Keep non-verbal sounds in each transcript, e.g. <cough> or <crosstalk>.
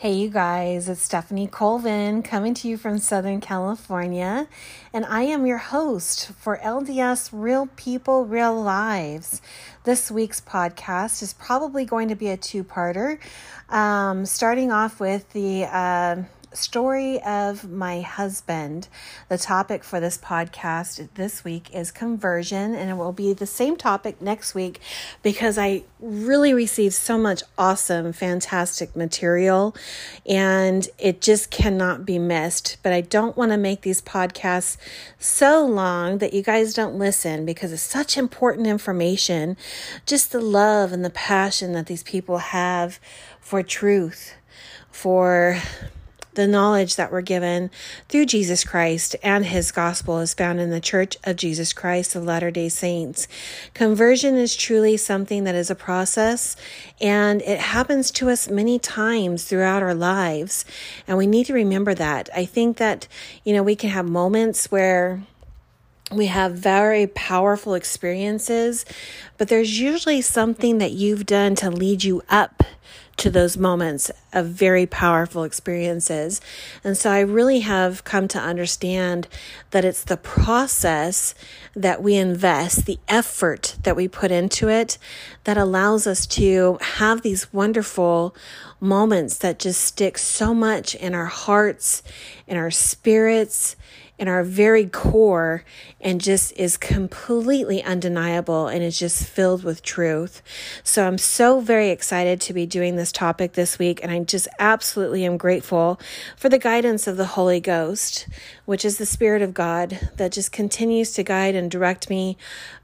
Hey, you guys, it's Stephanie Colvin coming to you from Southern California, and I am your host for LDS Real People, Real Lives. This week's podcast is probably going to be a two parter, um, starting off with the uh, story of my husband. The topic for this podcast this week is conversion, and it will be the same topic next week because I really received so much awesome, fantastic material, and it just cannot be missed. But I don't want to make these podcasts so long that you guys don't listen because it's such important information. Just the love and the passion that these people have for truth, for the knowledge that we're given through Jesus Christ and his gospel is found in the Church of Jesus Christ of Latter day Saints. Conversion is truly something that is a process and it happens to us many times throughout our lives. And we need to remember that. I think that, you know, we can have moments where we have very powerful experiences, but there's usually something that you've done to lead you up to those moments of very powerful experiences. And so I really have come to understand that it's the process that we invest, the effort that we put into it, that allows us to have these wonderful moments that just stick so much in our hearts, in our spirits, in our very core and just is completely undeniable and is just filled with truth. So I'm so very excited to be doing this topic this week and I just absolutely am grateful for the guidance of the Holy Ghost, which is the Spirit of God that just continues to guide and direct me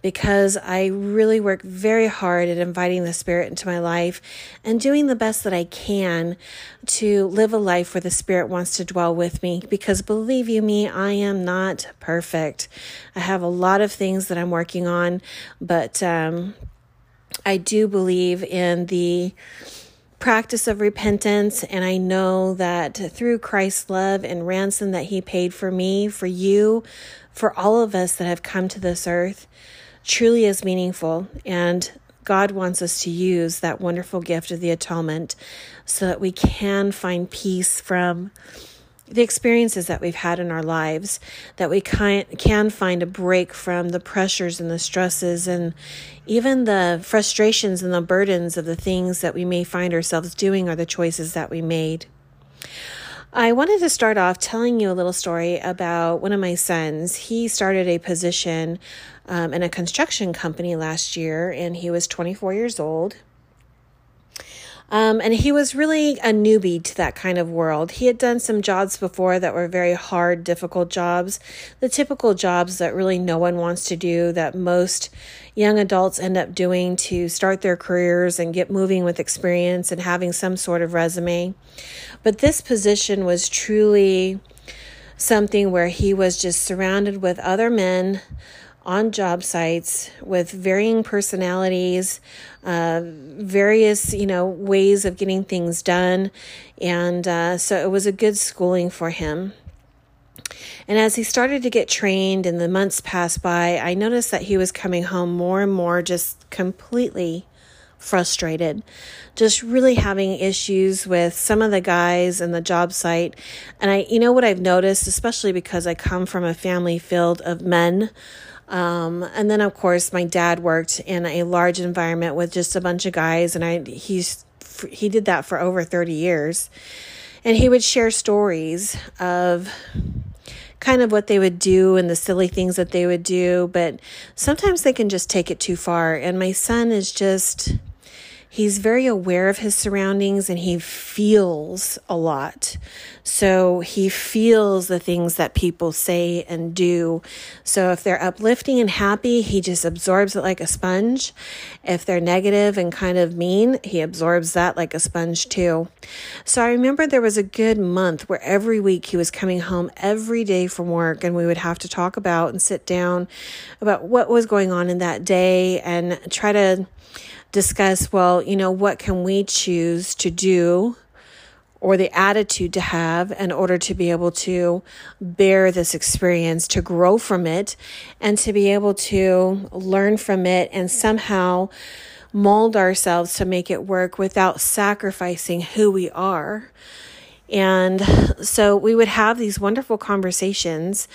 because I really work very hard at inviting the Spirit into my life and doing the best that I can to live a life where the Spirit wants to dwell with me because believe you me, I am am not perfect. I have a lot of things that I'm working on, but um, I do believe in the practice of repentance. And I know that through Christ's love and ransom that He paid for me, for you, for all of us that have come to this earth, truly is meaningful. And God wants us to use that wonderful gift of the atonement so that we can find peace from the experiences that we've had in our lives, that we can, can find a break from the pressures and the stresses and even the frustrations and the burdens of the things that we may find ourselves doing or the choices that we made. I wanted to start off telling you a little story about one of my sons. He started a position um, in a construction company last year, and he was 24 years old. Um, and he was really a newbie to that kind of world. He had done some jobs before that were very hard, difficult jobs, the typical jobs that really no one wants to do, that most young adults end up doing to start their careers and get moving with experience and having some sort of resume. But this position was truly something where he was just surrounded with other men on job sites with varying personalities, uh, various you know ways of getting things done, and uh, so it was a good schooling for him. And as he started to get trained and the months passed by, I noticed that he was coming home more and more just completely frustrated, just really having issues with some of the guys in the job site. And I, you know what I've noticed, especially because I come from a family filled of men um, and then, of course, my dad worked in a large environment with just a bunch of guys, and I he's he did that for over thirty years, and he would share stories of kind of what they would do and the silly things that they would do, but sometimes they can just take it too far. And my son is just he's very aware of his surroundings and he feels a lot. So he feels the things that people say and do. So if they're uplifting and happy, he just absorbs it like a sponge. If they're negative and kind of mean, he absorbs that like a sponge too. So I remember there was a good month where every week he was coming home every day from work and we would have to talk about and sit down about what was going on in that day and try to discuss well, you know, what can we choose to do or the attitude to have in order to be able to bear this experience, to grow from it, and to be able to learn from it and somehow mold ourselves to make it work without sacrificing who we are. And so we would have these wonderful conversations.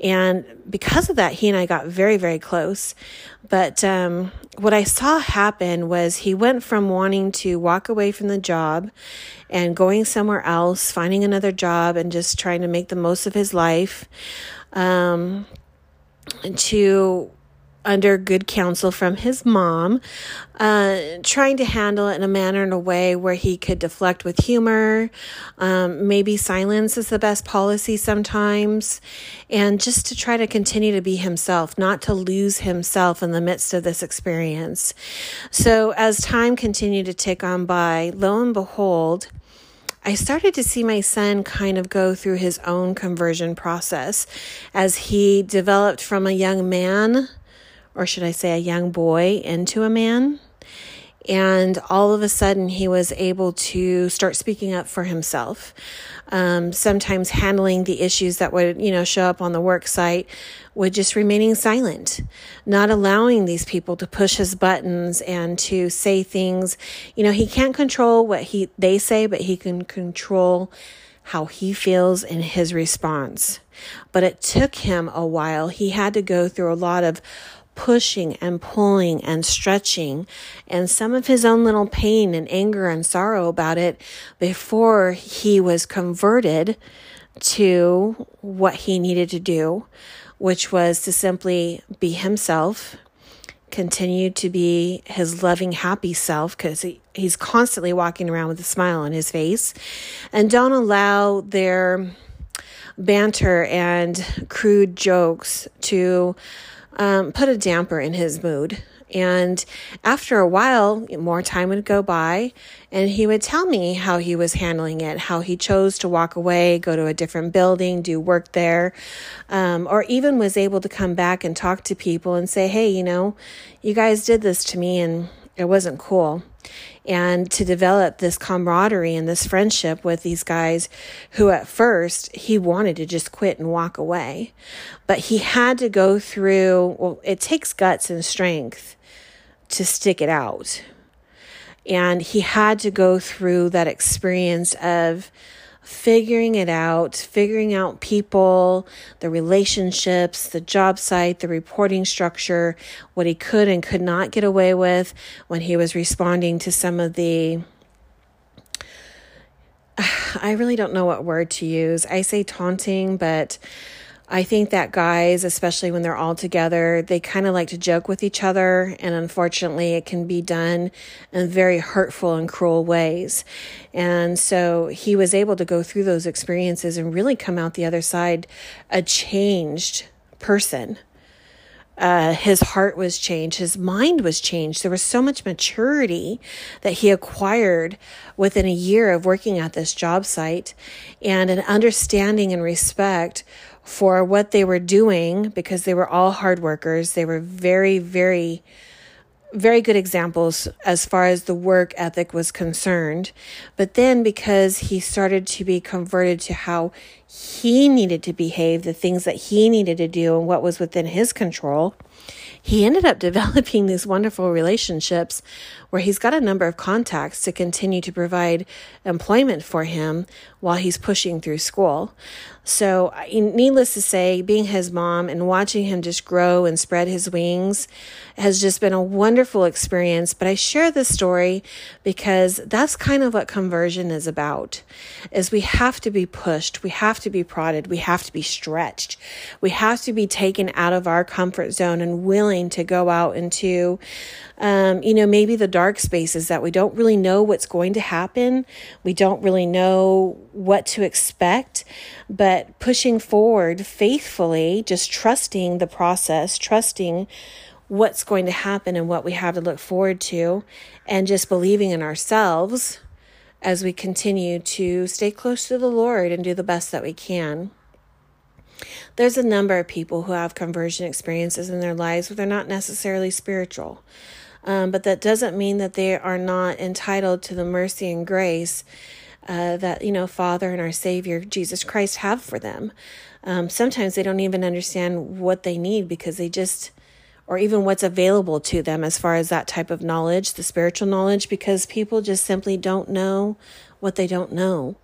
And because of that, he and I got very, very close. But um, what I saw happen was he went from wanting to walk away from the job and going somewhere else, finding another job, and just trying to make the most of his life um, to under good counsel from his mom, uh, trying to handle it in a manner in a way where he could deflect with humor. Um, maybe silence is the best policy sometimes. And just to try to continue to be himself, not to lose himself in the midst of this experience. So as time continued to tick on by, lo and behold, I started to see my son kind of go through his own conversion process as he developed from a young man or should I say, a young boy into a man. And all of a sudden, he was able to start speaking up for himself. Um, sometimes handling the issues that would, you know, show up on the work site with just remaining silent, not allowing these people to push his buttons and to say things. You know, he can't control what he they say, but he can control how he feels in his response. But it took him a while. He had to go through a lot of pushing and pulling and stretching and some of his own little pain and anger and sorrow about it before he was converted to what he needed to do, which was to simply be himself, continue to be his loving, happy self, because he, he's constantly walking around with a smile on his face, and don't allow their banter and crude jokes to um, put a damper in his mood. And after a while, more time would go by, and he would tell me how he was handling it, how he chose to walk away, go to a different building, do work there, um, or even was able to come back and talk to people and say, Hey, you know, you guys did this to me, and it wasn't cool and to develop this camaraderie and this friendship with these guys who at first he wanted to just quit and walk away. But he had to go through, well, it takes guts and strength to stick it out. And he had to go through that experience of figuring it out, figuring out people, the relationships, the job site, the reporting structure, what he could and could not get away with when he was responding to some of the <sighs> I really don't know what word to use. I say taunting, but I think that guys, especially when they're all together, they kind of like to joke with each other. And unfortunately, it can be done in very hurtful and cruel ways. And so he was able to go through those experiences and really come out the other side a changed person. Uh, his heart was changed, his mind was changed. There was so much maturity that he acquired within a year of working at this job site and an understanding and respect for what they were doing because they were all hard workers. They were very, very, very good examples as far as the work ethic was concerned. But then because he started to be converted to how he needed to behave, the things that he needed to do, and what was within his control, he ended up <laughs> developing these wonderful relationships where he's got a number of contacts to continue to provide employment for him while he's pushing through school. So, needless to say, being his mom and watching him just grow and spread his wings has just been a wonderful experience. But I share this story because that's kind of what conversion is about. Is we have to be pushed, we have to be prodded, we have to be stretched. We have to be taken out of our comfort zone and willing to go out into um, you know, maybe the dark spaces that we don't really know what's going to happen. We don't really know what to expect, but pushing forward faithfully, just trusting the process, trusting what's going to happen and what we have to look forward to, and just believing in ourselves as we continue to stay close to the Lord and do the best that we can. There's a number of people who have conversion experiences in their lives, but they're not necessarily spiritual. Um, but that doesn't mean that they are not entitled to the mercy and grace uh, that, you know, Father and our Savior, Jesus Christ, have for them. Um, sometimes they don't even understand what they need because they just, or even what's available to them as far as that type of knowledge, the spiritual knowledge, because people just simply don't know what they don't know.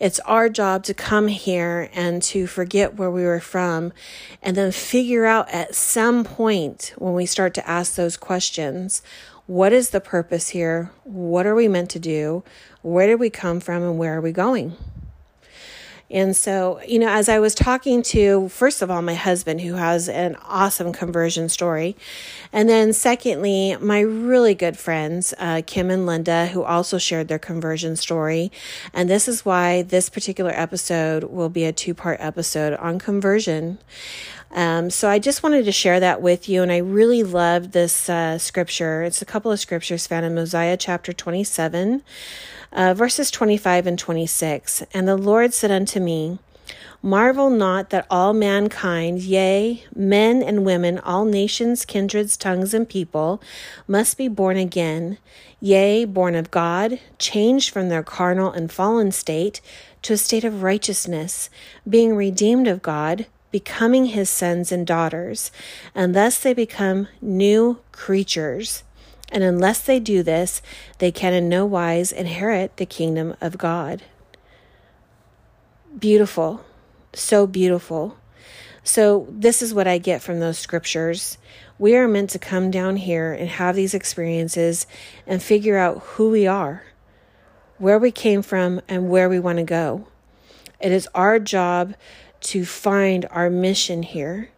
It's our job to come here and to forget where we were from and then figure out at some point when we start to ask those questions what is the purpose here? What are we meant to do? Where did we come from and where are we going? And so, you know, as I was talking to, first of all, my husband, who has an awesome conversion story. And then, secondly, my really good friends, uh, Kim and Linda, who also shared their conversion story. And this is why this particular episode will be a two part episode on conversion. Um, so I just wanted to share that with you. And I really loved this uh, scripture. It's a couple of scriptures found in Mosiah chapter 27 uh, verses 25 and 26. And the Lord said unto me, Marvel not that all mankind, yea, men and women, all nations, kindreds, tongues, and people, must be born again, yea, born of God, changed from their carnal and fallen state to a state of righteousness, being redeemed of God, becoming his sons and daughters, and thus they become new creatures. And unless they do this, they can in no wise inherit the kingdom of God. Beautiful. So beautiful. So, this is what I get from those scriptures. We are meant to come down here and have these experiences and figure out who we are, where we came from, and where we want to go. It is our job to find our mission here,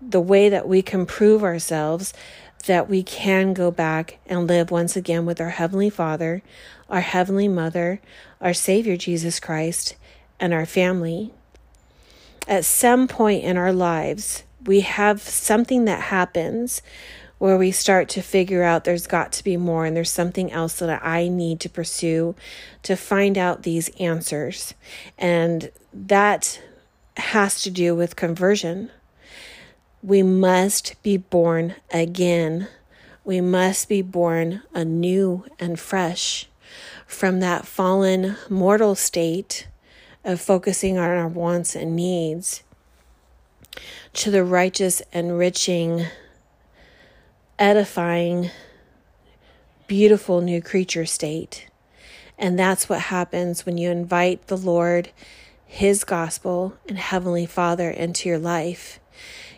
the way that we can prove ourselves that we can go back and live once again with our Heavenly Father, our Heavenly Mother, our Savior Jesus Christ, and our family. At some point in our lives, we have something that happens where we start to figure out there's got to be more and there's something else that I need to pursue to find out these answers. And that has to do with conversion. We must be born again. We must be born anew and fresh from that fallen mortal state of focusing on our wants and needs to the righteous, enriching, edifying, beautiful new creature state. And that's what happens when you invite the Lord, His gospel, and Heavenly Father into your life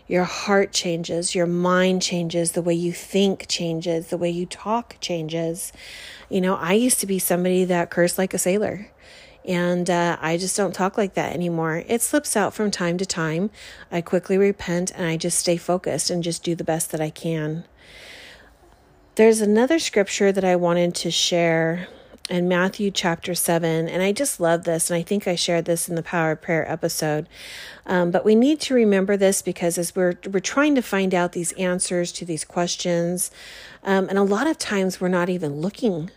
your heart changes, your mind changes, the way you think changes, the way you talk changes. You know, I used to be somebody that cursed like a sailor. And uh, I just don't talk like that anymore. It slips out from time to time. I quickly repent and I just stay focused and just do the best that I can. There's another scripture that I wanted to share in Matthew chapter 7. And I just love this. And I think I shared this in the Power of Prayer episode. Um, but we need to remember this because as we're, we're trying to find out these answers to these questions, um, and a lot of times we're not even looking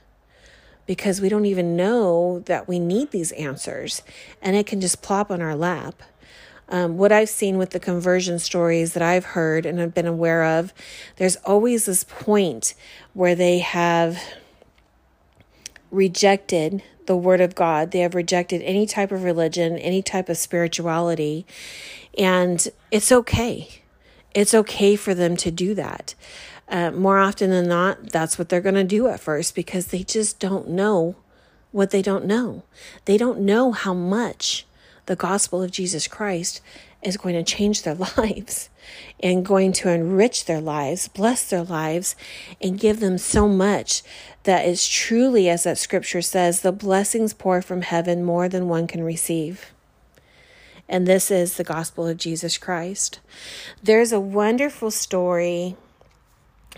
because we don't even know that we need these answers. And it can just plop on our lap. Um, what I've seen with the conversion stories that I've heard and have been aware of, there's always this point where they have rejected the Word of God. They have rejected any type of religion, any type of spirituality. And it's okay. It's okay for them to do that. Uh, more often than not, that's what they're going to do at first because they just don't know what they don't know. They don't know how much the gospel of Jesus Christ is going to change their <laughs> lives and going to enrich their lives, bless their lives, and give them so much that is truly, as that scripture says, the blessings pour from heaven more than one can receive. And this is the gospel of Jesus Christ. There's a wonderful story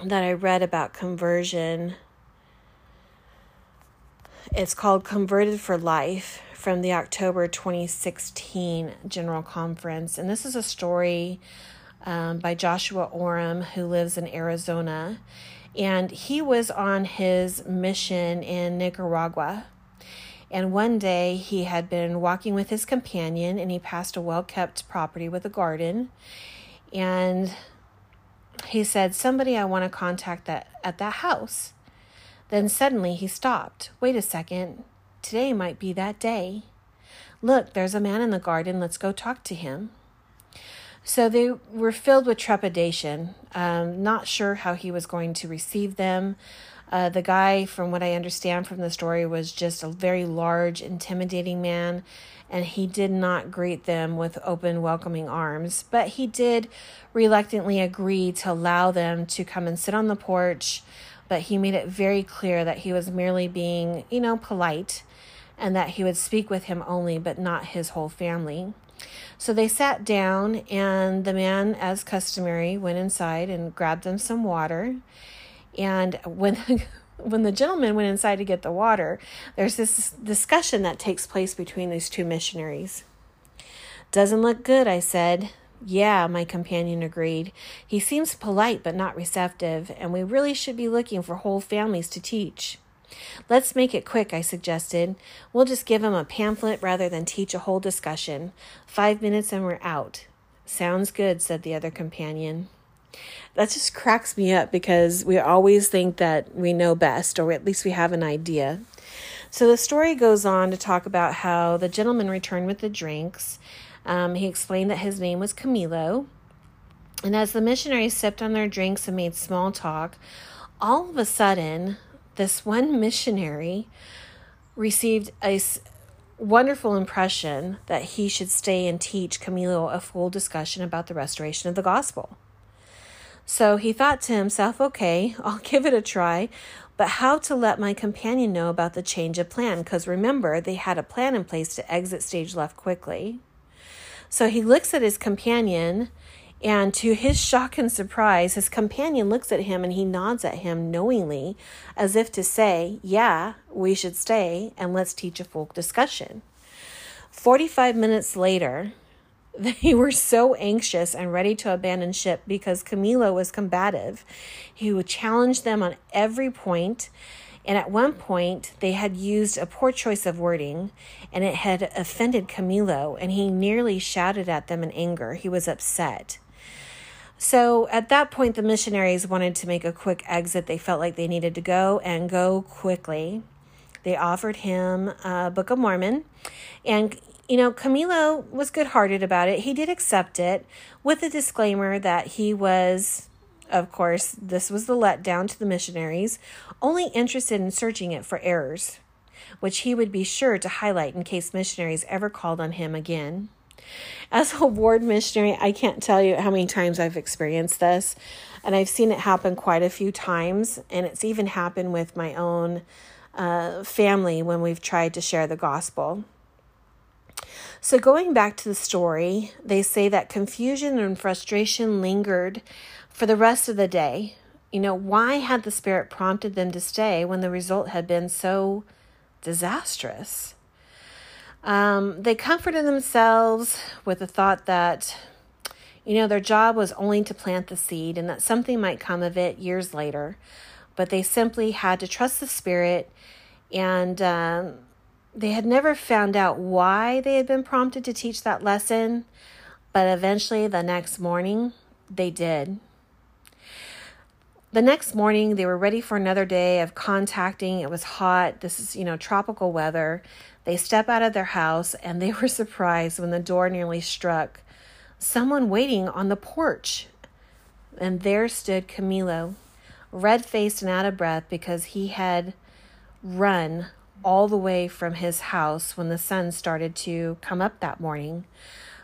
that I read about conversion. It's called Converted for Life from the October 2016 General Conference. And this is a story um, by Joshua Oram, who lives in Arizona and he was on his mission in Nicaragua. And one day he had been walking with his companion and he passed a well kept property with a garden. And he said, Somebody I want to contact that at that house. Then suddenly he stopped. Wait a second. Today might be that day. Look, there's a man in the garden. Let's go talk to him. So they were filled with trepidation, um, not sure how he was going to receive them. Uh, the guy, from what I understand from the story, was just a very large, intimidating man, and he did not greet them with open, welcoming arms. But he did reluctantly agree to allow them to come and sit on the porch. But he made it very clear that he was merely being, you know, polite and that he would speak with him only, but not his whole family. So they sat down, and the man, as customary, went inside and grabbed them some water. And when <laughs> when the gentleman went inside to get the water, there's this discussion that takes place between these two missionaries. Doesn't look good, I said. Yeah, my companion agreed. He seems polite but not receptive, and we really should be looking for whole families to teach. Let's make it quick, I suggested. We'll just give him a pamphlet rather than teach a whole discussion. Five minutes and we're out. Sounds good, said the other companion. That just cracks me up because we always think that we know best, or at least we have an idea. So the story goes on to talk about how the gentleman returned with the drinks. Um, he explained that his name was Camilo. And as the missionaries sipped on their drinks and made small talk, all of a sudden, this one missionary received a wonderful impression that he should stay and teach Camilo a full discussion about the restoration of the gospel. So he thought to himself, okay, <laughs> I'll give it a try, but how to let my companion know about the change of plan? Because remember, they had a plan in place to exit stage left quickly. So he looks at his companion and to his shock and surprise, his companion looks at him and he nods at him knowingly, as if to say, Yeah, we should stay and let's teach a full discussion. 45 minutes later, <laughs> they were so anxious and ready to abandon ship because Camilo was combative. He would challenge them on every point, and at one point, they had used a poor choice of wording, and it had offended Camilo, and he nearly shouted at them in anger. He was upset. So at that point, the missionaries wanted to make a quick exit. They felt like they needed to go and go quickly. They offered him a Book of Mormon. And, you know, Camilo was good hearted about it. He did accept it with a disclaimer that he was, of course, this was the letdown to the missionaries, only interested in searching it for errors, which he would be sure to highlight in case missionaries ever called on him again. As a ward missionary, I can't tell you how many times I've experienced this, and I've seen it happen quite a few times, and it's even happened with my own uh, family when we've tried to share the gospel. So, going back to the story, they say that confusion and frustration lingered for the rest of the day. You know, why had the Spirit prompted them to stay when the result had been so disastrous? Um, they comforted themselves with the thought that, you know, their job was only to plant the seed and that something might come of it years later. But they simply had to trust the Spirit, and um, they had never found out why they had been prompted to teach that lesson. But eventually, the next morning, they did. The next morning, they were ready for another day of contacting. It was hot. This is, you know, tropical weather. They step out of their house and they <laughs> were surprised when the door nearly struck someone waiting on the porch. And there stood Camilo, red faced and out of breath because he had run all the way from his house when the sun started to come up that morning.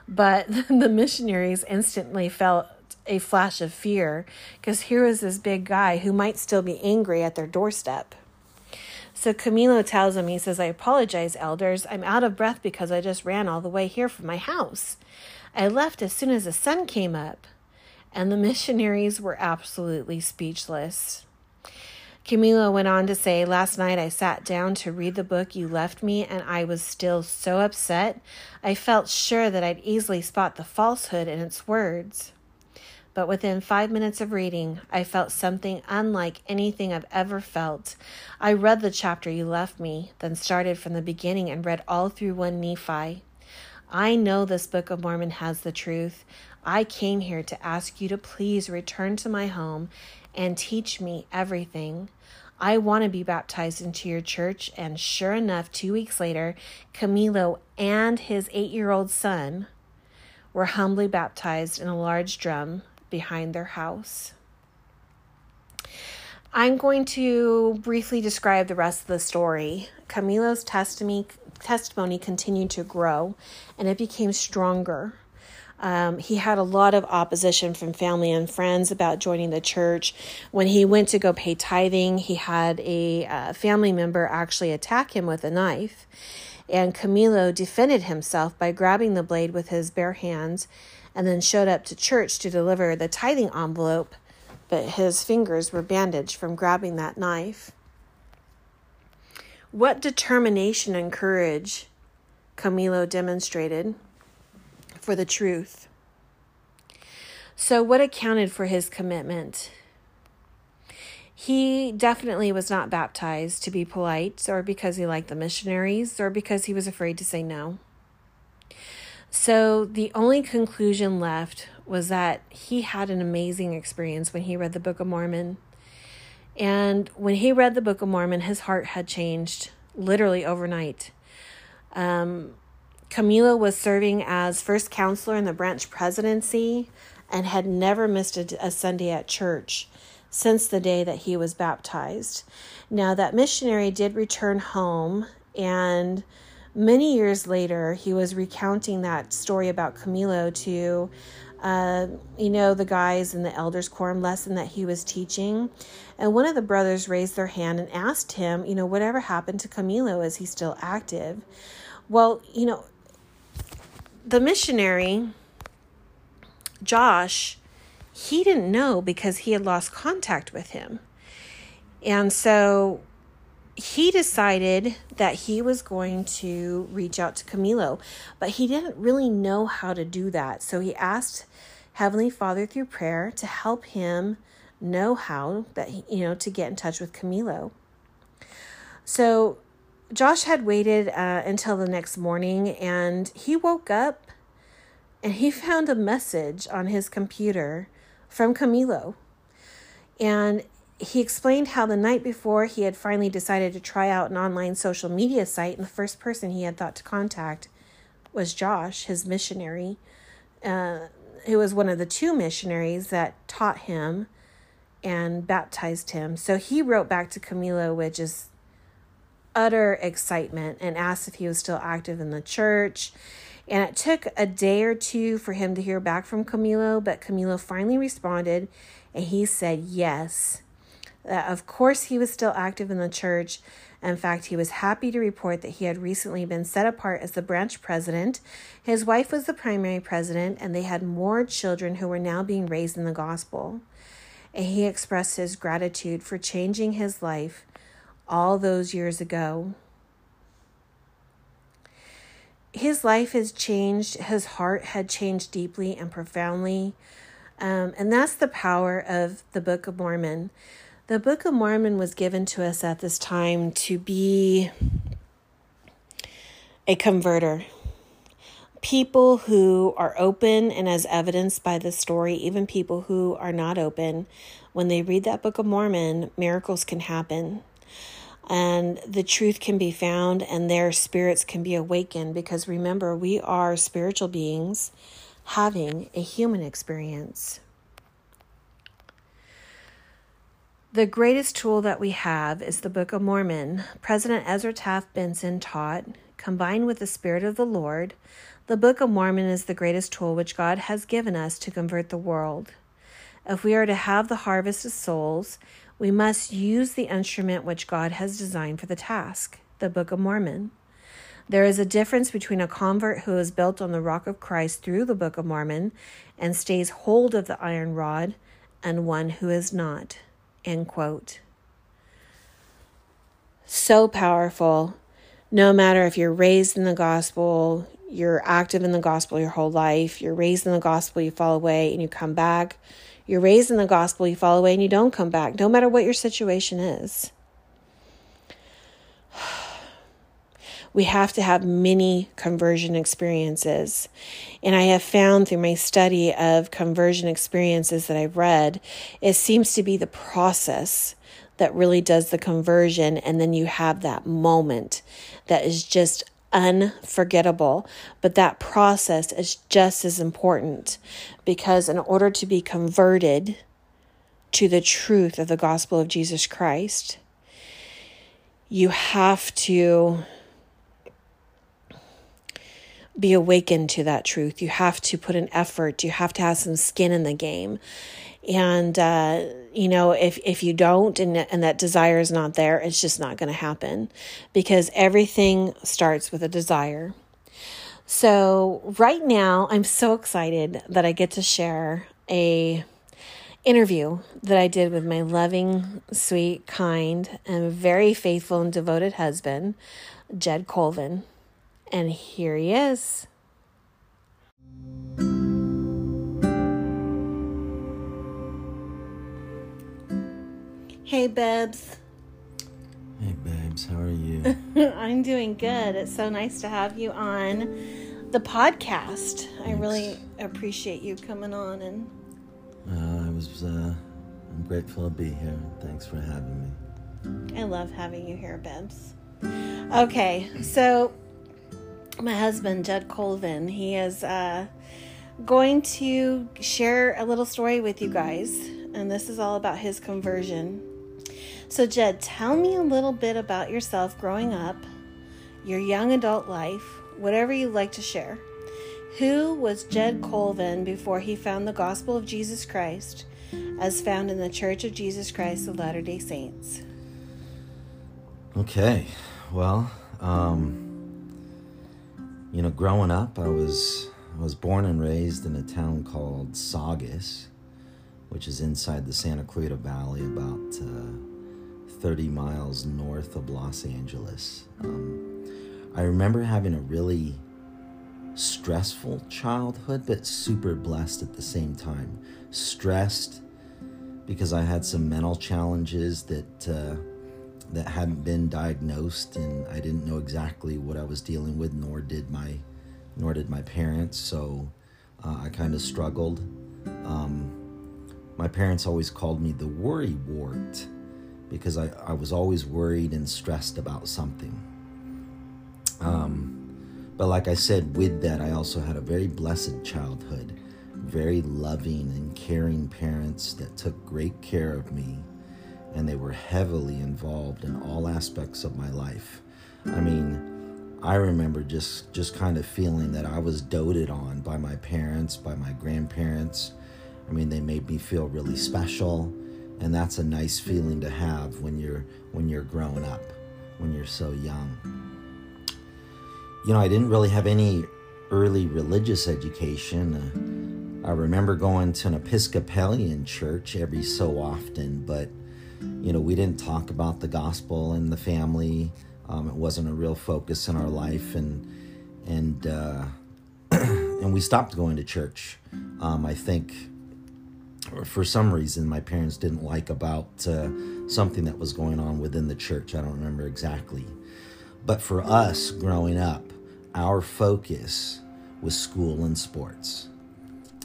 But <laughs> the missionaries instantly felt a flash of fear because here was this big guy who might still be angry at their doorstep. So Camilo tells him, he says, I apologize, elders. I'm out of breath because I just ran all the way here from my house. I left as soon as the sun came up. And the <laughs> missionaries were absolutely speechless. Camilo went on to say, Last night I sat down to read the book you left me, and I was still so upset. I felt sure that I'd easily spot the falsehood in its words but within five minutes of reading, I felt something unlike anything I've ever felt. I read the chapter you left me, then started from the beginning and read all through 1 Nephi. I know this Book of Mormon has the truth. I came here to ask you to please return to my home and teach me everything. I want to be baptized into your church. And sure enough, two weeks later, Camilo and his eight year old son were humbly baptized in a large drum behind their house. I'm going to briefly describe the rest of the story. Camilo's testimony, testimony continued to grow and it became stronger. Um, he had a lot of opposition from family and friends about joining the church. When he went to go pay tithing, he had a uh, family member actually attack him with a knife. And Camilo defended himself by grabbing the blade with his bare hands and then showed up to church to deliver the tithing envelope, but his fingers were bandaged from grabbing that knife. What determination and courage Camilo demonstrated for the truth. So, what accounted for his commitment? He definitely was not baptized to be polite or because he liked the missionaries or because he was afraid to say no. So, the only conclusion left was that he had an amazing experience when he read the Book of Mormon. And when he read the Book of Mormon, his heart had changed literally overnight. Um, Camilo was serving as first counselor in the branch presidency and had never missed a, a, Sunday at church since the day that he was baptized. Now, that missionary did return home, and many years later, he was recounting that story about Camilo to, uh, you know, the guys in the elders' quorum lesson that he was teaching. And one of the brothers raised their hand and asked him, you know, whatever happened to Camilo? Is he still active? Well, you know, the missionary, Josh, he didn't know because he had lost contact with him. And so he decided that he was going to reach out to Camilo, but he didn't really know how to do that. So he asked Heavenly Father through prayer to help him know how that you know to get in touch with Camilo. So Josh had waited uh, until the next morning and he woke up and he <laughs> found a message on his computer from Camilo. And he explained how the night before he had finally decided to try out an online social media site, and the first person he had thought to contact was Josh, his missionary, uh, who was one of the two missionaries that taught him and baptized him. So he wrote back to Camilo, with just utter excitement and asked if he was still active in the church. And it took a day or two for him to hear back from Camilo, but Camilo finally responded and he said yes. That of course he was still active in the church. In fact, he was happy to report that he had recently been set apart as the branch president. His wife was the primary president, and they had more children who were now being raised in the gospel. And he expressed his gratitude for changing his life all those years ago. His life has changed, his heart had changed deeply and profoundly. Um, and that's the power of the Book of Mormon. The Book of Mormon was given to us at this time to be a converter. People who are open, and as evidenced by the story, even people who are not open, when they read that Book of Mormon, miracles can happen and the truth can be found and their spirits can be awakened because remember, we are spiritual beings having a human experience. The greatest tool that we have is the Book of Mormon. President Ezra Taft Benson taught, combined with the Spirit of the Lord, the Book of Mormon is the greatest tool which God has given us to convert the world. If we are to have the harvest of souls, we must use the instrument which God has designed for the task, the Book of Mormon. There is a difference between a convert who is built on the rock of Christ through the Book of Mormon and stays hold of the iron rod and one who is not. End quote. So powerful. No matter if you're raised in the gospel, you're active in the gospel your whole life, you're raised in the gospel, you fall away and you come back, you're raised in the gospel, you fall away, and you don't come back, no matter what your situation is. We have to have many conversion experiences. And I have found through my study of conversion experiences that I've read, it seems to be the process that really does the conversion. And then you have that moment that is just unforgettable. But that process is just as important because in order to be converted, to the truth of the gospel of Jesus Christ, you have to be awakened to that truth. You have to put an effort. You have to have some skin in the game. And uh, you know, if if you don't, and and that desire is not there, it's just not going to happen, because everything starts with a desire. So right now, I'm so excited that I get to share a interview that I did with my loving, sweet, kind, and very faithful and devoted husband, Jed Colvin. And here he is. Hey, Bebs. Hey, babes, how are you? <laughs> I'm doing good. It's so nice to have you on the podcast. Thanks. I really appreciate you coming on and. Uh, I was. Uh, I'm grateful to be here. Thanks for having me. I love having you here, Bebs. Okay, so my husband, Jed Colvin, he is uh, going to share a little story with you guys, and this is all about his conversion. So, Jed, tell me a little bit about yourself growing up, your young adult life, whatever you'd like to share. Who was Jed Colvin before he found the gospel of Jesus Christ as found in the Church of Jesus Christ of Latter day Saints? Okay, well, um, you know, growing up, I was I was born and raised in a town called Saugus, which is inside the Santa Clarita Valley, about uh, 30 miles north of Los Angeles. Um, I remember having a really stressful childhood, but super blessed at the same time. Stressed because I had some mental challenges that. Uh, that hadn't been diagnosed and I didn't know exactly what I was dealing with nor did my nor did my parents so uh, I kind of struggled. Um, my parents always called me the worry wart because I, I was always worried and stressed about something. Um, but like I said with that I also had a very blessed childhood. Very loving and caring parents that took great care of me and they were heavily involved in all aspects of my life. I mean, I remember just just kind of feeling that I was doted on by my parents, by my grandparents. I mean, they made me feel really special, and that's a nice feeling to have when you're when you're growing up, when you're so young. You know, I didn't really have any early religious education. Uh, I remember going to an Episcopalian church every so often, but you know, we didn't talk about the gospel and the family. Um, it wasn't a real focus in our life, and and uh, <clears throat> and we stopped going to church. Um, I think for some reason my parents didn't like about uh, something that was going on within the church. I don't remember exactly, but for us growing up, our focus was school and sports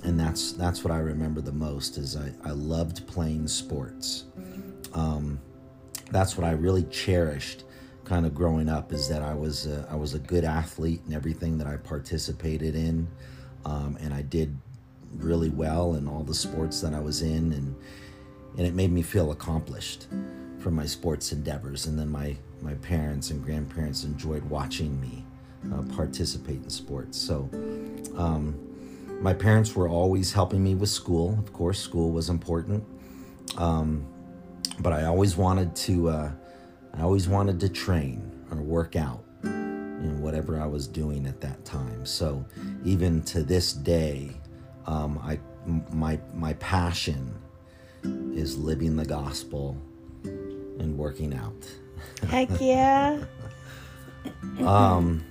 and that's that's what I remember the most is I, I loved playing sports um, that's what I really cherished kind of growing up is that I was a, I was a good athlete in everything that I participated in um, and I did really well in all the sports that I was in and and it made me feel accomplished from my sports endeavors. And then my my parents and grandparents enjoyed watching me uh, participate in sports. So um, my parents were always helping me with school. Of course school was important. Um, but I always wanted to uh, I always wanted to train or work out in whatever I was doing at that time. So even to this day, um, I my my passion is living the gospel and working out. <laughs> Heck yeah. um,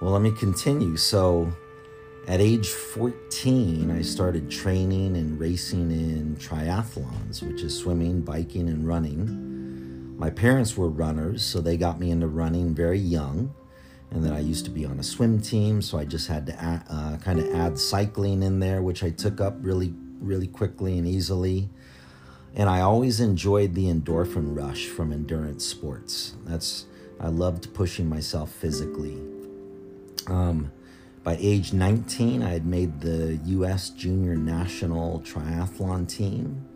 well, let me continue. So at age 14, I started training and racing in triathlons, which is swimming, biking, and running. My parents were runners, so they got me into running very young. And then I used to be on a swim team, so I just had to uh, kind of add cycling in there, which I took up really, really quickly and easily. And I always enjoyed the endorphin rush from endurance sports. That's I loved pushing myself physically. Um, by age 19, I had made the U.S. Junior National Triathlon team.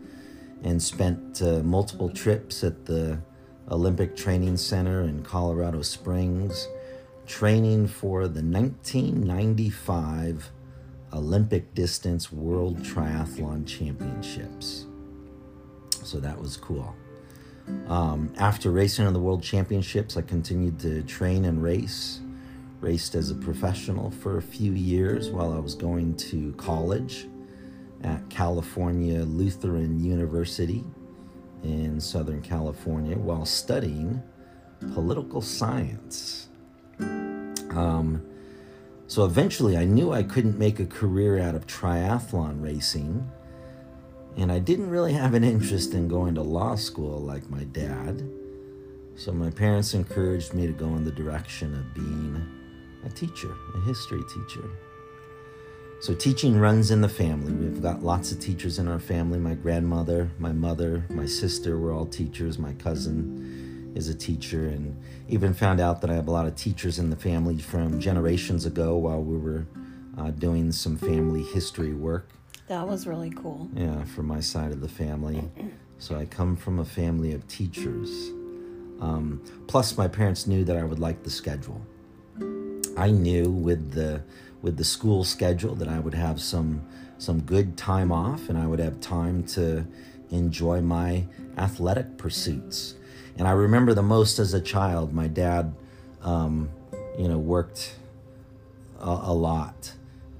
and spent uh, multiple trips at the Olympic Training Center in Colorado Springs, training for the 1995 Olympic Distance World Triathlon Championships. So that was cool. Um, after racing in the World Championships, I continued to train and race. Raced as a professional for a few years while I was going to college at California Lutheran University in Southern California while studying political science. Um, so eventually, I knew I couldn't make a career out of triathlon racing, and I didn't really have an interest in going to law school like my dad. So my parents encouraged me to go in the direction of being a teacher, a history teacher. So teaching runs in the family. We've got lots of teachers in our family. My grandmother, my mother, my sister were all teachers. My cousin is a teacher, and even found out that I have a lot of teachers in the family from generations ago while we were uh, doing some family history work. That was really cool. Yeah, from my side of the family. So I come from a family of teachers. Um, plus, my parents knew that I would like the schedule. I knew with the with the school schedule that I would have some some good time off and I would have time to enjoy my athletic pursuits. And I remember the most as a child, my dad, um, you know, worked a, a lot.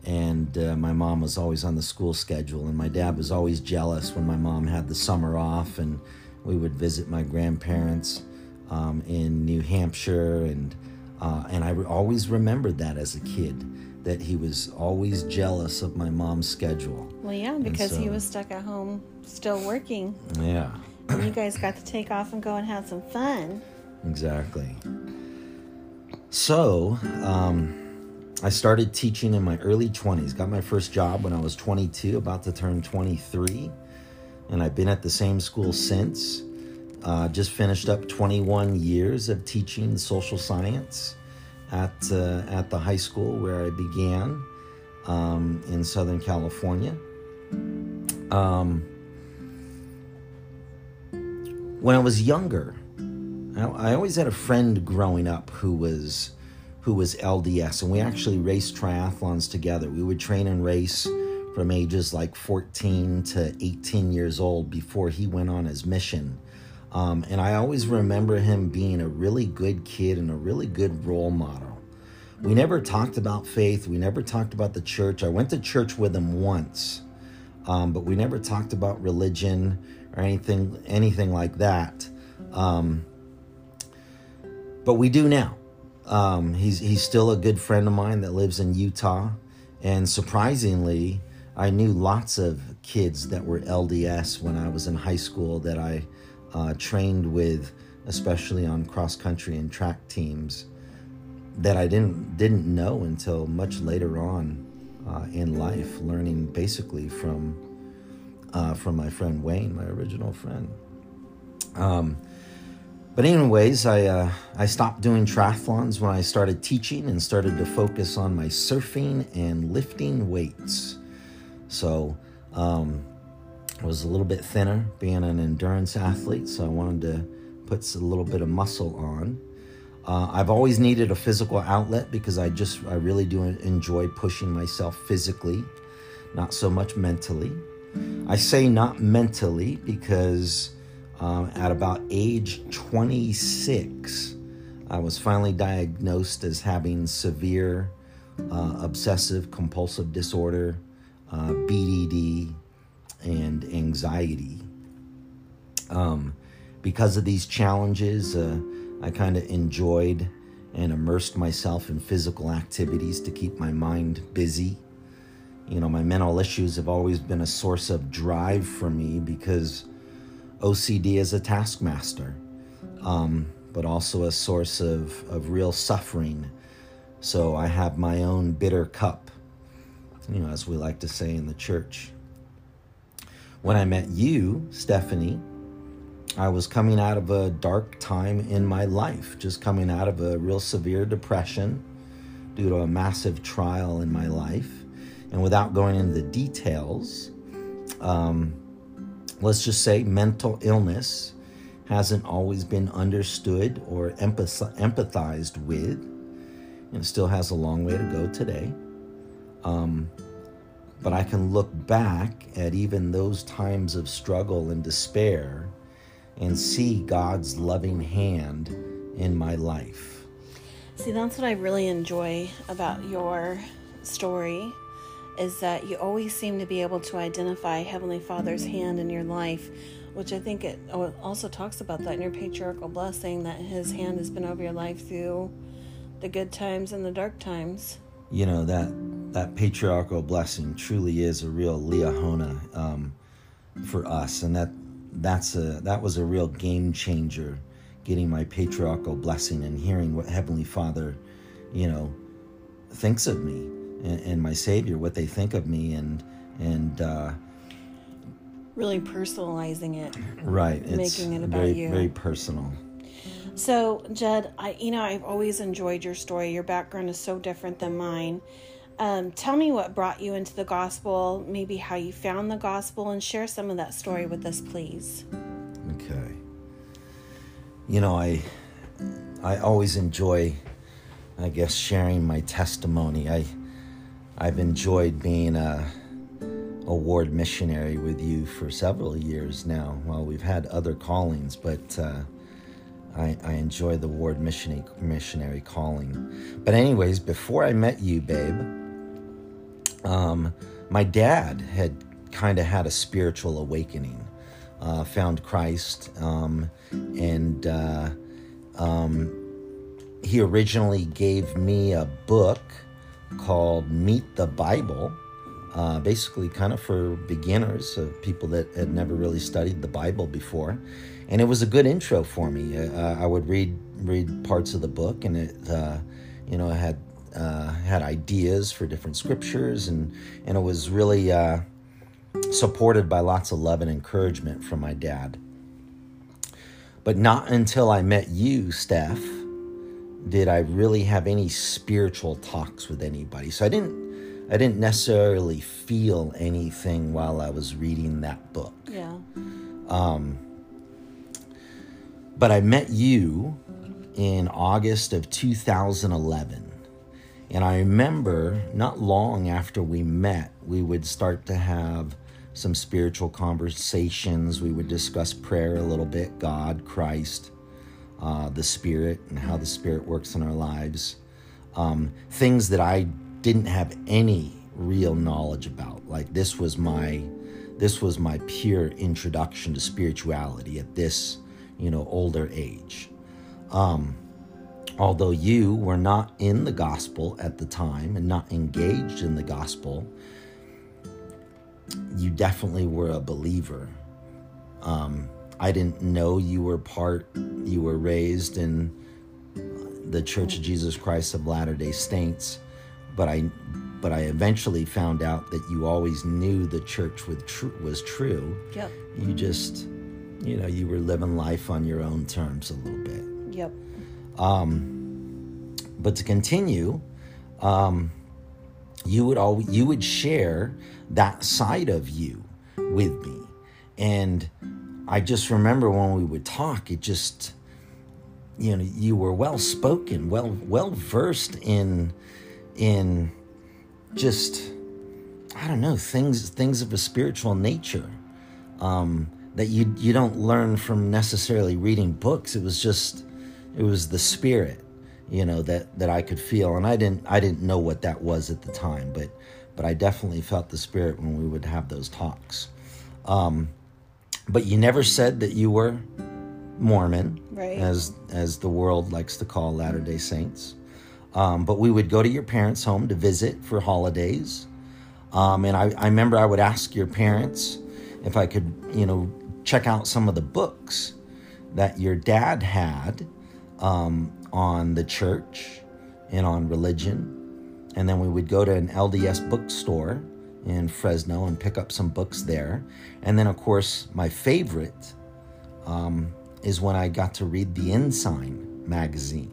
And uh, my mom was always on the school schedule. And my dad was always jealous when my mom had the summer off and we would visit my grandparents um, in New Hampshire. And, uh, and I re- always remembered that as a kid that he was always jealous of my mom's schedule. Well, yeah, because so, he was stuck at home still working. Yeah. and you guys got to take off and go and have some fun. Exactly. So, um, I started teaching in my early 20s. Got my first job when I was 22, about to turn 23. And I've been at the same school since. Uh, just finished up 21 years of teaching social science at uh, at the high school where I began um, in Southern California. Um, when I was younger, I, I, always had a friend growing up who was who was LDS, and we actually raced triathlons together. We would train and race from ages like 14 to 18 years old before he went on his mission um, and I always remember him being a really good kid and a really good role model. We never talked about faith. We never talked about the church. I went to church with him once, um, but we never talked about religion or anything anything like that. Um, but we do now. Um, he's he's still a good friend of mine that lives in Utah, and surprisingly, I knew lots of kids that were LDS when I was in high school that I uh, trained with, especially on cross country and track teams, that I didn't didn't know until much later on uh, in life, learning basically from uh, from my friend Wayne, my original friend. Um, but anyways, I uh, I stopped doing triathlons when I started teaching and started to focus on my surfing and lifting weights. So um, I was a little bit thinner, being an endurance athlete, so I wanted to put a little bit of muscle on. Uh, I've always needed a physical outlet because I just, I really do enjoy pushing myself physically, not so much mentally. I say not mentally because um, at about age 26, I was finally diagnosed as having severe uh, obsessive compulsive disorder, uh, BDD, and anxiety. Um, because of these challenges, uh, I kind of enjoyed and immersed myself in physical activities to keep my mind busy. You know, my mental issues have always been a source of drive for me because OCD is a taskmaster, um, but also a source of, of real suffering. So I have my own bitter cup, you know, as we like to say in the church. When I met you, Stephanie, I was coming out of a dark time in my life, just coming out of a real severe depression due to a massive trial in my life. And without going into the details, um, let's just say mental illness hasn't always been understood or empathized with, and still has a long way to go today. Um, but I can look back at even those times of struggle and despair and see God's loving hand in my life. See, that's what I really enjoy about your story is that you always seem to be able to identify Heavenly Father's hand in your life, which I think it also talks about that in your patriarchal blessing that His hand has been over your life through the good times and the dark times. You know that that patriarchal blessing truly is a real liahona um, for us, and that that's a that was a real game changer. Getting my patriarchal blessing and hearing what Heavenly Father, you know, thinks of me and, and my Savior, what they think of me, and and uh, really personalizing it, right? making it about very, you, very personal. So, Jed, I you know I've always enjoyed your story. Your background is so different than mine. Um, tell me what brought you into the gospel, maybe how you found the gospel, and share some of that story with us, please. Okay. You know, I I always enjoy, I guess, sharing my testimony. I I've enjoyed being a award missionary with you for several years now. Well, we've had other callings, but uh, I, I enjoy the ward missionary missionary calling. But anyways, before I met you, babe, um, my dad had kind of had a spiritual awakening, uh, found Christ, um, and uh, um, he originally gave me a book called Meet the Bible. Uh, basically, kind of for beginners, of people that had never really studied the Bible before, and it was a good intro for me. Uh, I would read read parts of the book, and it, uh, you know, I had uh, had ideas for different scriptures, and and it was really uh, supported by lots of love and encouragement from my dad. But not until I met you, Steph, did I really have any spiritual talks with anybody. So I didn't I didn't necessarily feel anything while I was reading that book. Yeah. Um, but I met you in August of 2011. And I remember not long after we met, we would start to have some spiritual conversations. We would discuss prayer a little bit, God, Christ, uh, the Spirit, and how the Spirit works in our lives. Um, things that I didn't have any real knowledge about. Like this was my this was my pure introduction to spirituality at this, you know, older age. Um, although you were not in the gospel at the time and not engaged in the gospel, you definitely were a believer. Um, I didn't know you were part, you were raised in the Church of Jesus Christ of Latter day Saints, but I but I eventually found out that you always knew the church was true. Was true. Yep. You just, you know, you were living life on your own terms a little bit. Yep. Um, but to continue, um, you would all you would share that side of you with me, and I just remember when we would talk, it just, you know, you were well spoken, well well versed in in just I don't know things things of a spiritual nature um, that you you don't learn from necessarily reading books. It was just it was the spirit, you know that that I could feel, and I didn't I didn't know what that was at the time, but but I definitely felt the spirit when we would have those talks. Um, but you never said that you were Mormon, right. as as the world likes to call Latter Day Saints. Um, but we would go to your parents' home to visit for holidays. Um, and I, I remember I would ask your parents if I could, you know, check out some of the books that your dad had um, on the church and on religion. And then we would go to an LDS bookstore in Fresno and pick up some books there. And then, of course, my favorite um, is when I got to read the Ensign magazine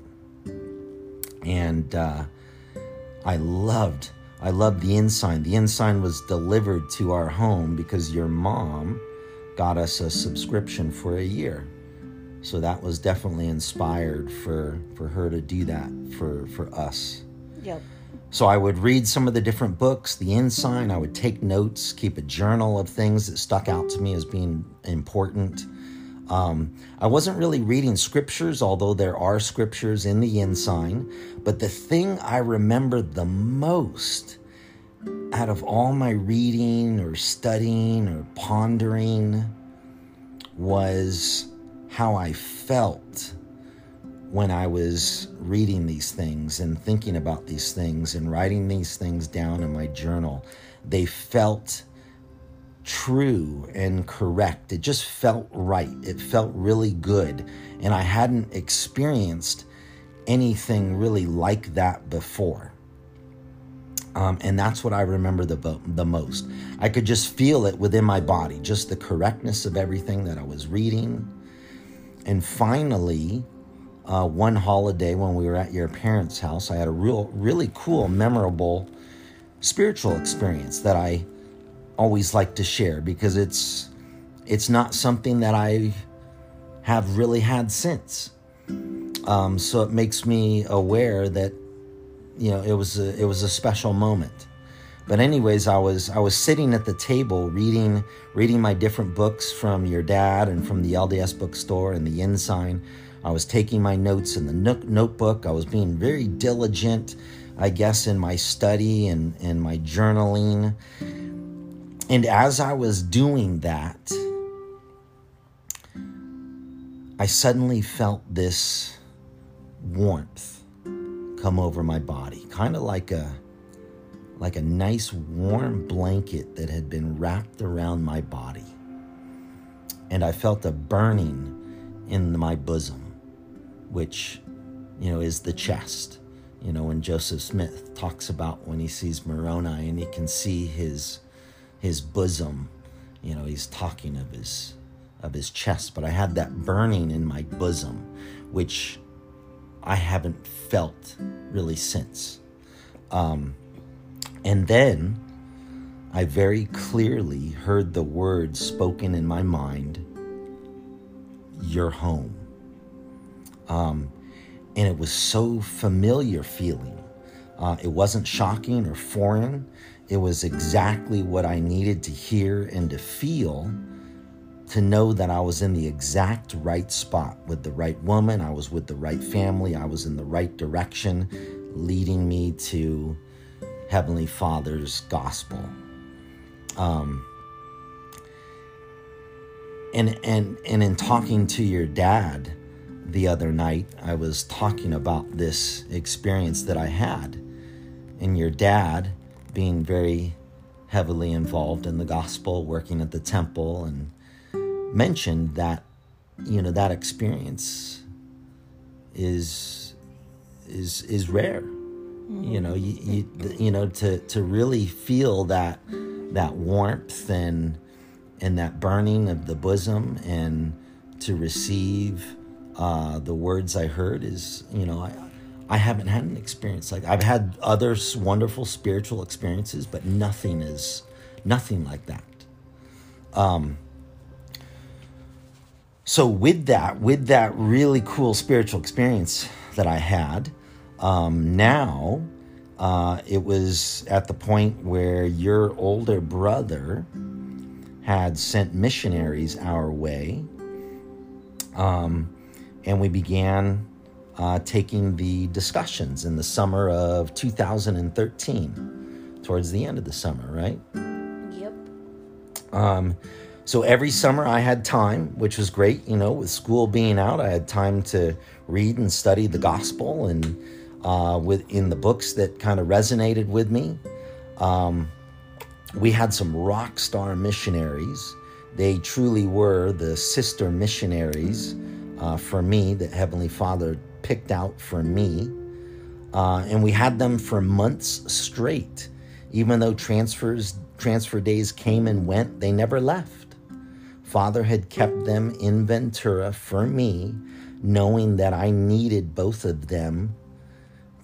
and uh, I loved I loved the ensign. The ensign was delivered to our home because your mom got us a subscription for a year. So that was definitely inspired for for her to do that for for us. Yep. So I would read some of the different books, the Ensign. I would take notes, keep a journal of things that stuck out to me as being important. Um, I wasn't really reading scriptures, although there are scriptures in the Ensign. But the thing I remember the most out of all my reading or studying or pondering was how I felt when I was reading these things and thinking about these things and writing these things down in my journal. They felt true and correct. It just felt right. It felt really good. And I hadn't experienced anything really like that before. Um, and that's what I remember the, the most. I could just feel it within my body, just the correctness of everything that I was reading. And finally, uh, one holiday when we were at your parents' house, I had a real, really cool, memorable spiritual experience that I always like to share because it's it's not something that I have really had since. Um, so it makes me aware that you know it was a, it was a special moment. But anyways, I was I was sitting at the table reading reading my different books from your dad and from the LDS bookstore and the Ensign. I was taking my notes in the nook, notebook. I was being very diligent, I guess, in my study and, and my journaling. And as I was doing that, I suddenly felt this warmth come over my body, kind of like a like a nice warm blanket that had been wrapped around my body. And I felt a burning in my bosom, which, you know, is the chest. You know, when Joseph Smith talks about when he sees Moroni and he can see his his bosom. You know, he's talking of his of his chest, but I had that burning in my bosom, which I haven't felt really since. Um, and then I very clearly heard the words spoken in my mind Your home. Um, and it was so familiar feeling. Uh, it wasn't shocking or foreign. It was exactly what I needed to hear and to feel to know that I was in the exact right spot with the right woman. I was with the right family. I was in the right direction, leading me to Heavenly Father's gospel. Um, and and and in talking to your dad the other night, I was talking about this experience that I had. And your dad being very heavily involved in the gospel, working at the temple, and mentioned that you know that experience is is is rare. You know, you, you you know to to really feel that that warmth and and that burning of the bosom and to receive uh, the words I heard is you know I I haven't had an experience like I've had other wonderful spiritual experiences, but nothing is nothing like that. Um, so with that, with that really cool spiritual experience that I had, um, now uh, it was at the point where your older brother had sent missionaries our way, um, and we began uh, taking the discussions in the summer of 2013, towards the end of the summer, right? Yep. Um, so every summer I had time, which was great. You know, with school being out, I had time to read and study the gospel and uh, with in the books that kind of resonated with me. Um, we had some rock star missionaries. They truly were the sister missionaries uh, for me that Heavenly Father picked out for me. Uh, and we had them for months straight. Even though transfers, transfer days came and went, they never left. Father had kept them in Ventura for me, knowing that I needed both of them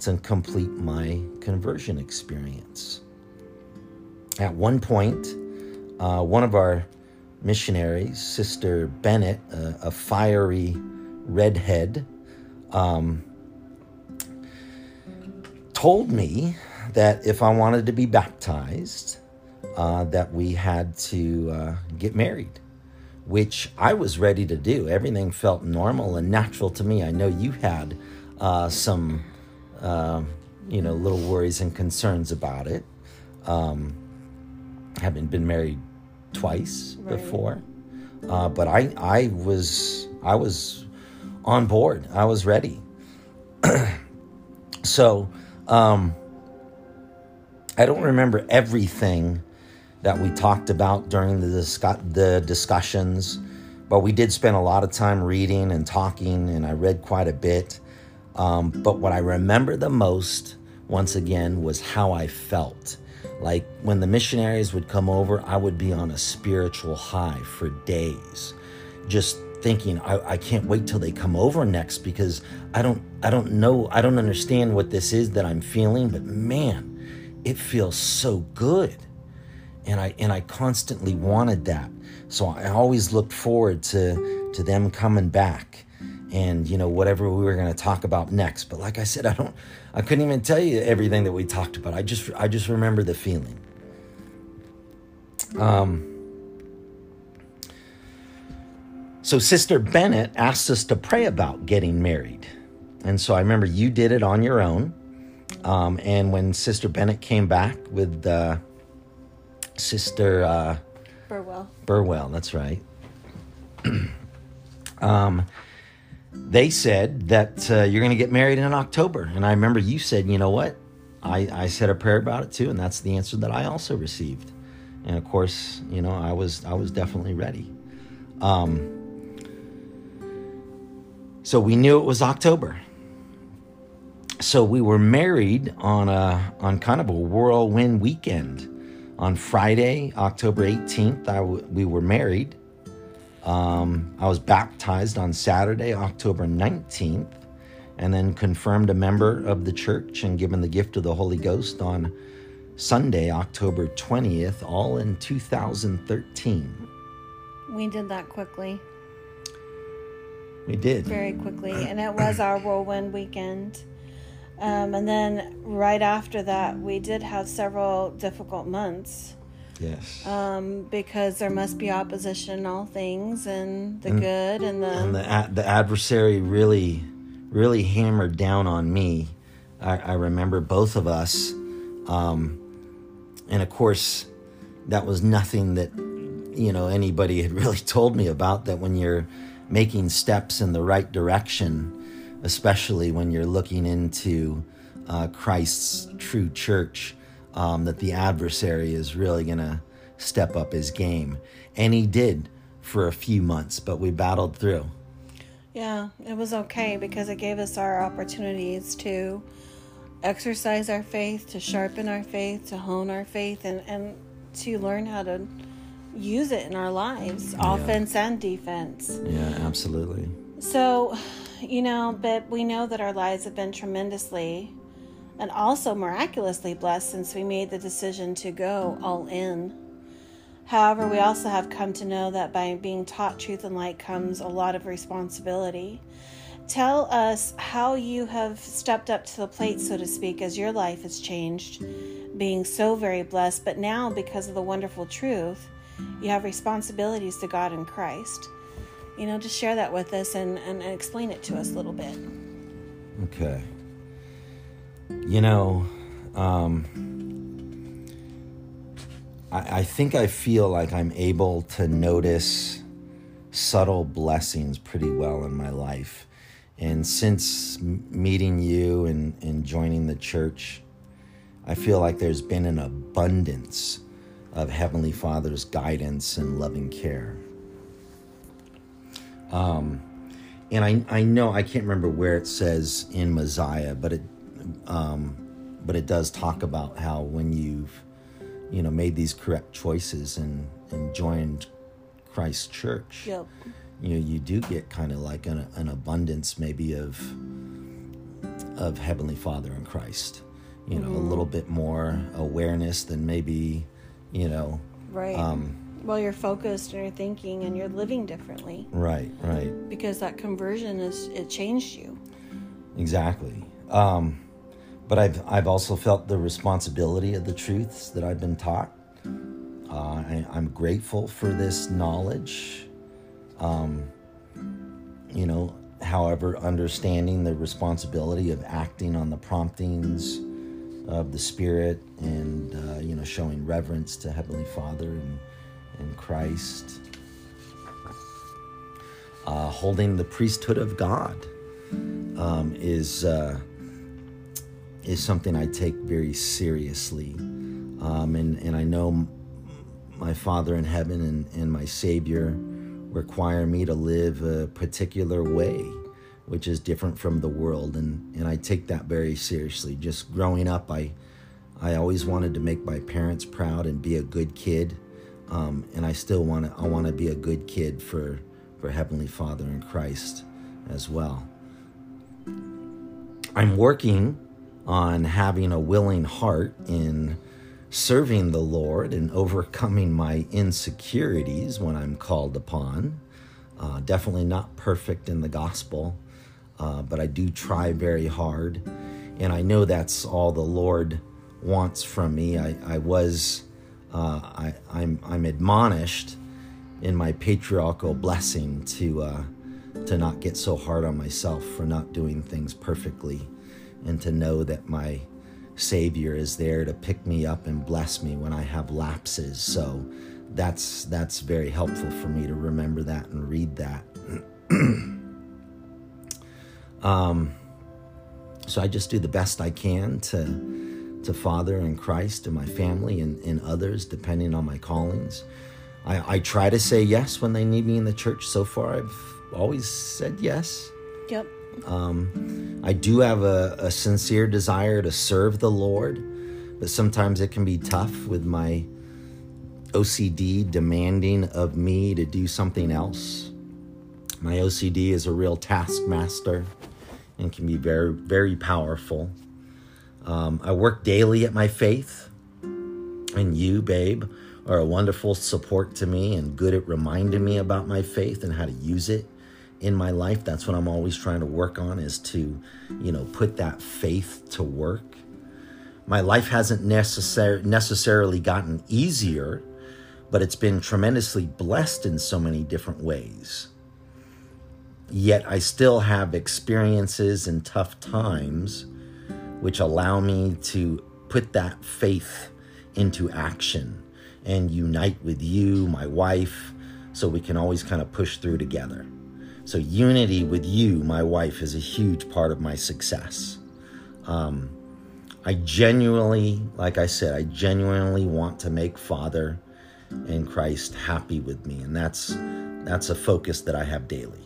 to complete my conversion experience. At one point, uh, one of our missionaries, Sister Bennett, a, fiery redhead, um, told me that if I wanted to be baptized, uh, that we had to uh, get married, which I was ready to do. Everything felt normal and natural to me. I know you had uh, some, uh, you know, little worries and concerns about it. Um, having been married twice right. before, uh, but I, I was, I was on board. I was ready. <clears throat> so, um, I don't remember everything that we talked about during the, discuss- the discussions, but we did spend a lot of time reading and talking, and I read quite a bit. Um, but what I remember the most, once again, was how I felt. Like when the missionaries would come over, I would be on a spiritual high for days, just thinking I, I can't wait till they come over next because I don't I don't know I don't understand what this is that I'm feeling, but man, it feels so good and I and I constantly wanted that. So I always looked forward to to them coming back and you know whatever we were going to talk about next. But like I said, I don't I couldn't even tell you everything that we talked about. I just I just remember the feeling. Um so Sister Bennett asked us to pray about getting married. And so I remember you did it on your own. Um, and when Sister Bennett came back with uh, Sister uh, Burwell. Burwell, that's right. <clears throat> um, they said that uh, you're going to get married in October, and I remember you said, you know what? I, I said a prayer about it too, and that's the answer that I also received. And of course, you know, I was I was definitely ready. Um, so we knew it was October. So we were married on a on kind of a whirlwind weekend on Friday, October 18th, w- we were married. Um, I was baptized on Saturday, October 19th, and then confirmed a member of the church and given the gift of the Holy Ghost on Sunday, October 20th, all in 2013. We did that quickly. We did. Very quickly. And it was our whirlwind weekend. Um, and then right after that, we did have several difficult months. Yes. Um, because there must be opposition in all things, and the and, good and the and the the adversary really, really hammered down on me. I, I remember both of us, um, and of course, that was nothing that you know anybody had <laughs> really told me about. That when you're making steps in the right direction, especially when you're looking into uh, Christ's true church, um, that the adversary is really going to step up his game. And he did for a few months, but we battled through. Yeah, it was okay because it gave us our opportunities to exercise our faith, to sharpen our faith, to hone our faith, and, and to learn how to use it in our lives, yeah. offense and defense. Yeah, absolutely. So, you know, but we know that our lives have been tremendously and also miraculously blessed since we made the decision to go all in. However, we also have come to know that by being taught truth and light comes a lot of responsibility. Tell us how you have stepped up to the plate, so to speak, as your life has changed, being so very blessed, but now because of the wonderful truth, you have responsibilities to God and Christ you know, just share that with us and, and, and explain it to us a little bit. Okay. You know, um, I, I think I feel like I'm able to notice subtle blessings pretty well in my life. And since meeting you and, and joining the church, I feel like there's been an abundance of Heavenly Father's guidance and loving care. Um, and I, I know I can't remember where it says in Mosiah, but it um, but it does talk about how when you've you know made these correct choices and, and joined Christ's church, yep. you know you do get kind of like an, an abundance maybe of of Heavenly Father in Christ. You know, mm-hmm. a little bit more awareness than maybe you know right. um, Well, you're focused and you're thinking and you're living differently Right, right. because that conversion is it changed you. Exactly. Um, but I've I've also felt the responsibility of the truths that I've been taught. Uh, I, I'm grateful for this knowledge. Um, you know, however, understanding the responsibility of acting on the promptings of the Spirit and uh, you know showing reverence to Heavenly Father and and Christ. Uh, holding the priesthood of God um, is uh, is something I take very seriously, um, and and I know my Father in heaven and, and my Savior require me to live a particular way, which is different from the world, and and I take that very seriously. Just growing up, I I always wanted to make my parents proud and be a good kid, um, and I still want to I want to be a good kid for for Heavenly Father and Christ as well. I'm working on having a willing heart in serving the Lord and overcoming my insecurities when I'm called upon. Uh, definitely not perfect in the gospel, uh, but I do try very hard. And I know that's all the Lord wants from me. I, I was, uh, I, I'm, I'm admonished in my patriarchal blessing to uh, to not get so hard on myself for not doing things perfectly, and to know that my Savior is there to pick me up and bless me when I have lapses. So that's that's very helpful for me to remember that and read that. <clears throat> um, so I just do the best I can to to Father and Christ and my family and, and others, depending on my callings. I, I try to say yes when they need me in the church. So far, I've always said yes. Yep. Um, I do have a, a sincere desire to serve the Lord, but sometimes it can be tough with my OCD demanding of me to do something else. My OCD is a real taskmaster and can be very, very powerful. Um, I work daily at my faith, and you, babe, are a wonderful support to me and good at reminding me about my faith and how to use it in my life. That's what I'm always trying to work on is to, you know, put that faith to work. My life hasn't necessar- necessarily gotten easier, but it's been tremendously blessed in so many different ways. Yet I still have experiences and tough times which allow me to put that faith into action and unite with you, my wife, so we can always kind of push through together. So, unity with you, my wife, is a huge part of my success. Um, I genuinely, like I said, I genuinely want to make Father and Christ happy with me, and that's that's a focus that I have daily.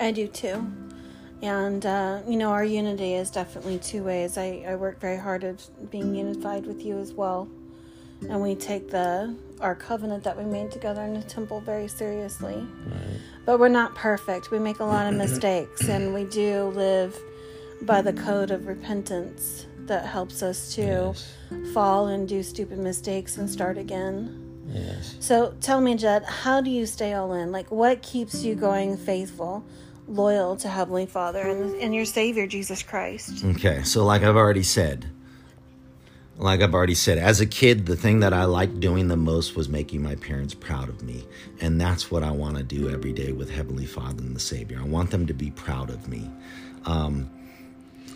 I do too. And, uh, you know, our unity is definitely two ways. I, I work very hard at being unified with you as well. And we take the our covenant that we made together in the temple very seriously. Right. But we're not perfect. We make a lot of mistakes, and we do live by the code of repentance that helps us to Yes. fall and do stupid mistakes and start again. Yes. So tell me, Jed, how do you stay all in? Like, what keeps you going faithful, loyal to Heavenly Father and, and your Savior, Jesus Christ? Okay, so like I've already said, like I've already said, as a kid, the thing that I liked doing the most was making my parents proud of me. And that's what I want to do every day with Heavenly Father and the Savior. I want them to be proud of me. Um,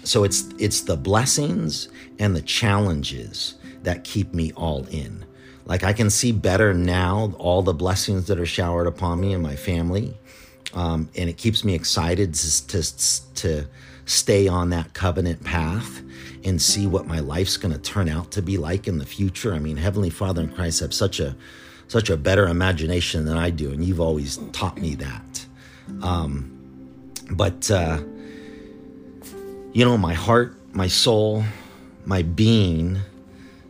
so it's it's the blessings and the challenges that keep me all in. Like I can see better now all the blessings that are showered upon me and my family, um, and it keeps me excited to, to to stay on that covenant path and see what my life's going to turn out to be like in the future. I mean, Heavenly Father and Christ have such a such a better imagination than I do, and you've always taught me that. Um, but uh, you know, my heart, my soul, my being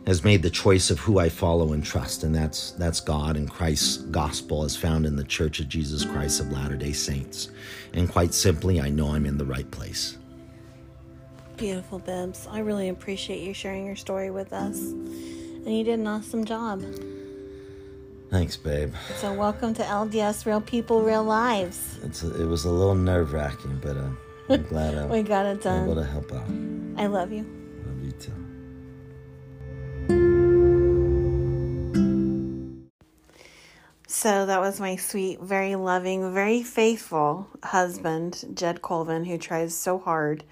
has made the choice of who I follow and trust, and that's that's God and Christ's gospel as found in the Church of Jesus Christ of Latter-day Saints. And quite simply, I know I'm in the right place. Beautiful, Bibbs. I really appreciate you sharing your story with us. And you did an awesome job. Thanks, babe. So, welcome to LDS Real People, Real Lives. It's a, it was a little nerve wracking, but uh, I'm <laughs> glad I we got it was able done. to help out. I love you. Love you too. So that was my sweet, very loving, very faithful husband, Jed Colvin, who tries so hard.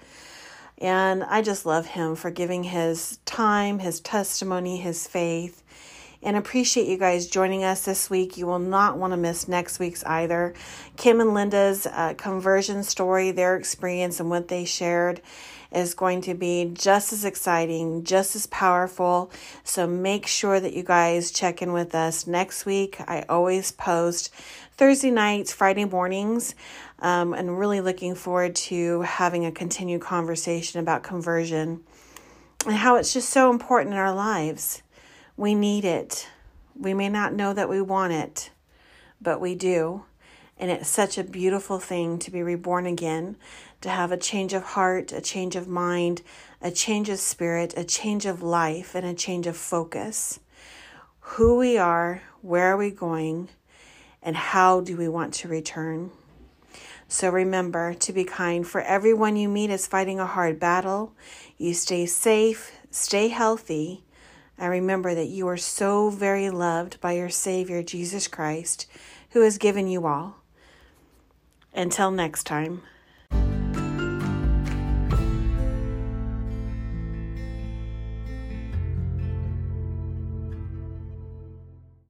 And I just love him for giving his time, his testimony, his faith, and appreciate you guys joining us this week. You will not want to miss next week's either. Kim and Linda's uh, conversion story, their experience, and what they shared is going to be just as exciting, just as powerful. So make sure that you guys check in with us next week. I always post Thursday nights, Friday mornings, um, and really looking forward to having a continued conversation about conversion and how it's just so important in our lives. We need it. We may not know that we want it, but we do. And it's such a beautiful thing to be reborn again, to have a change of heart, a change of mind, a change of spirit, a change of life, and a change of focus. Who we are, where are we going, and how do we want to return? So remember to be kind, for everyone you meet is fighting a hard battle. You stay safe, stay healthy, and remember that you are so very loved by your Savior, Jesus Christ, who has given you all. Until next time.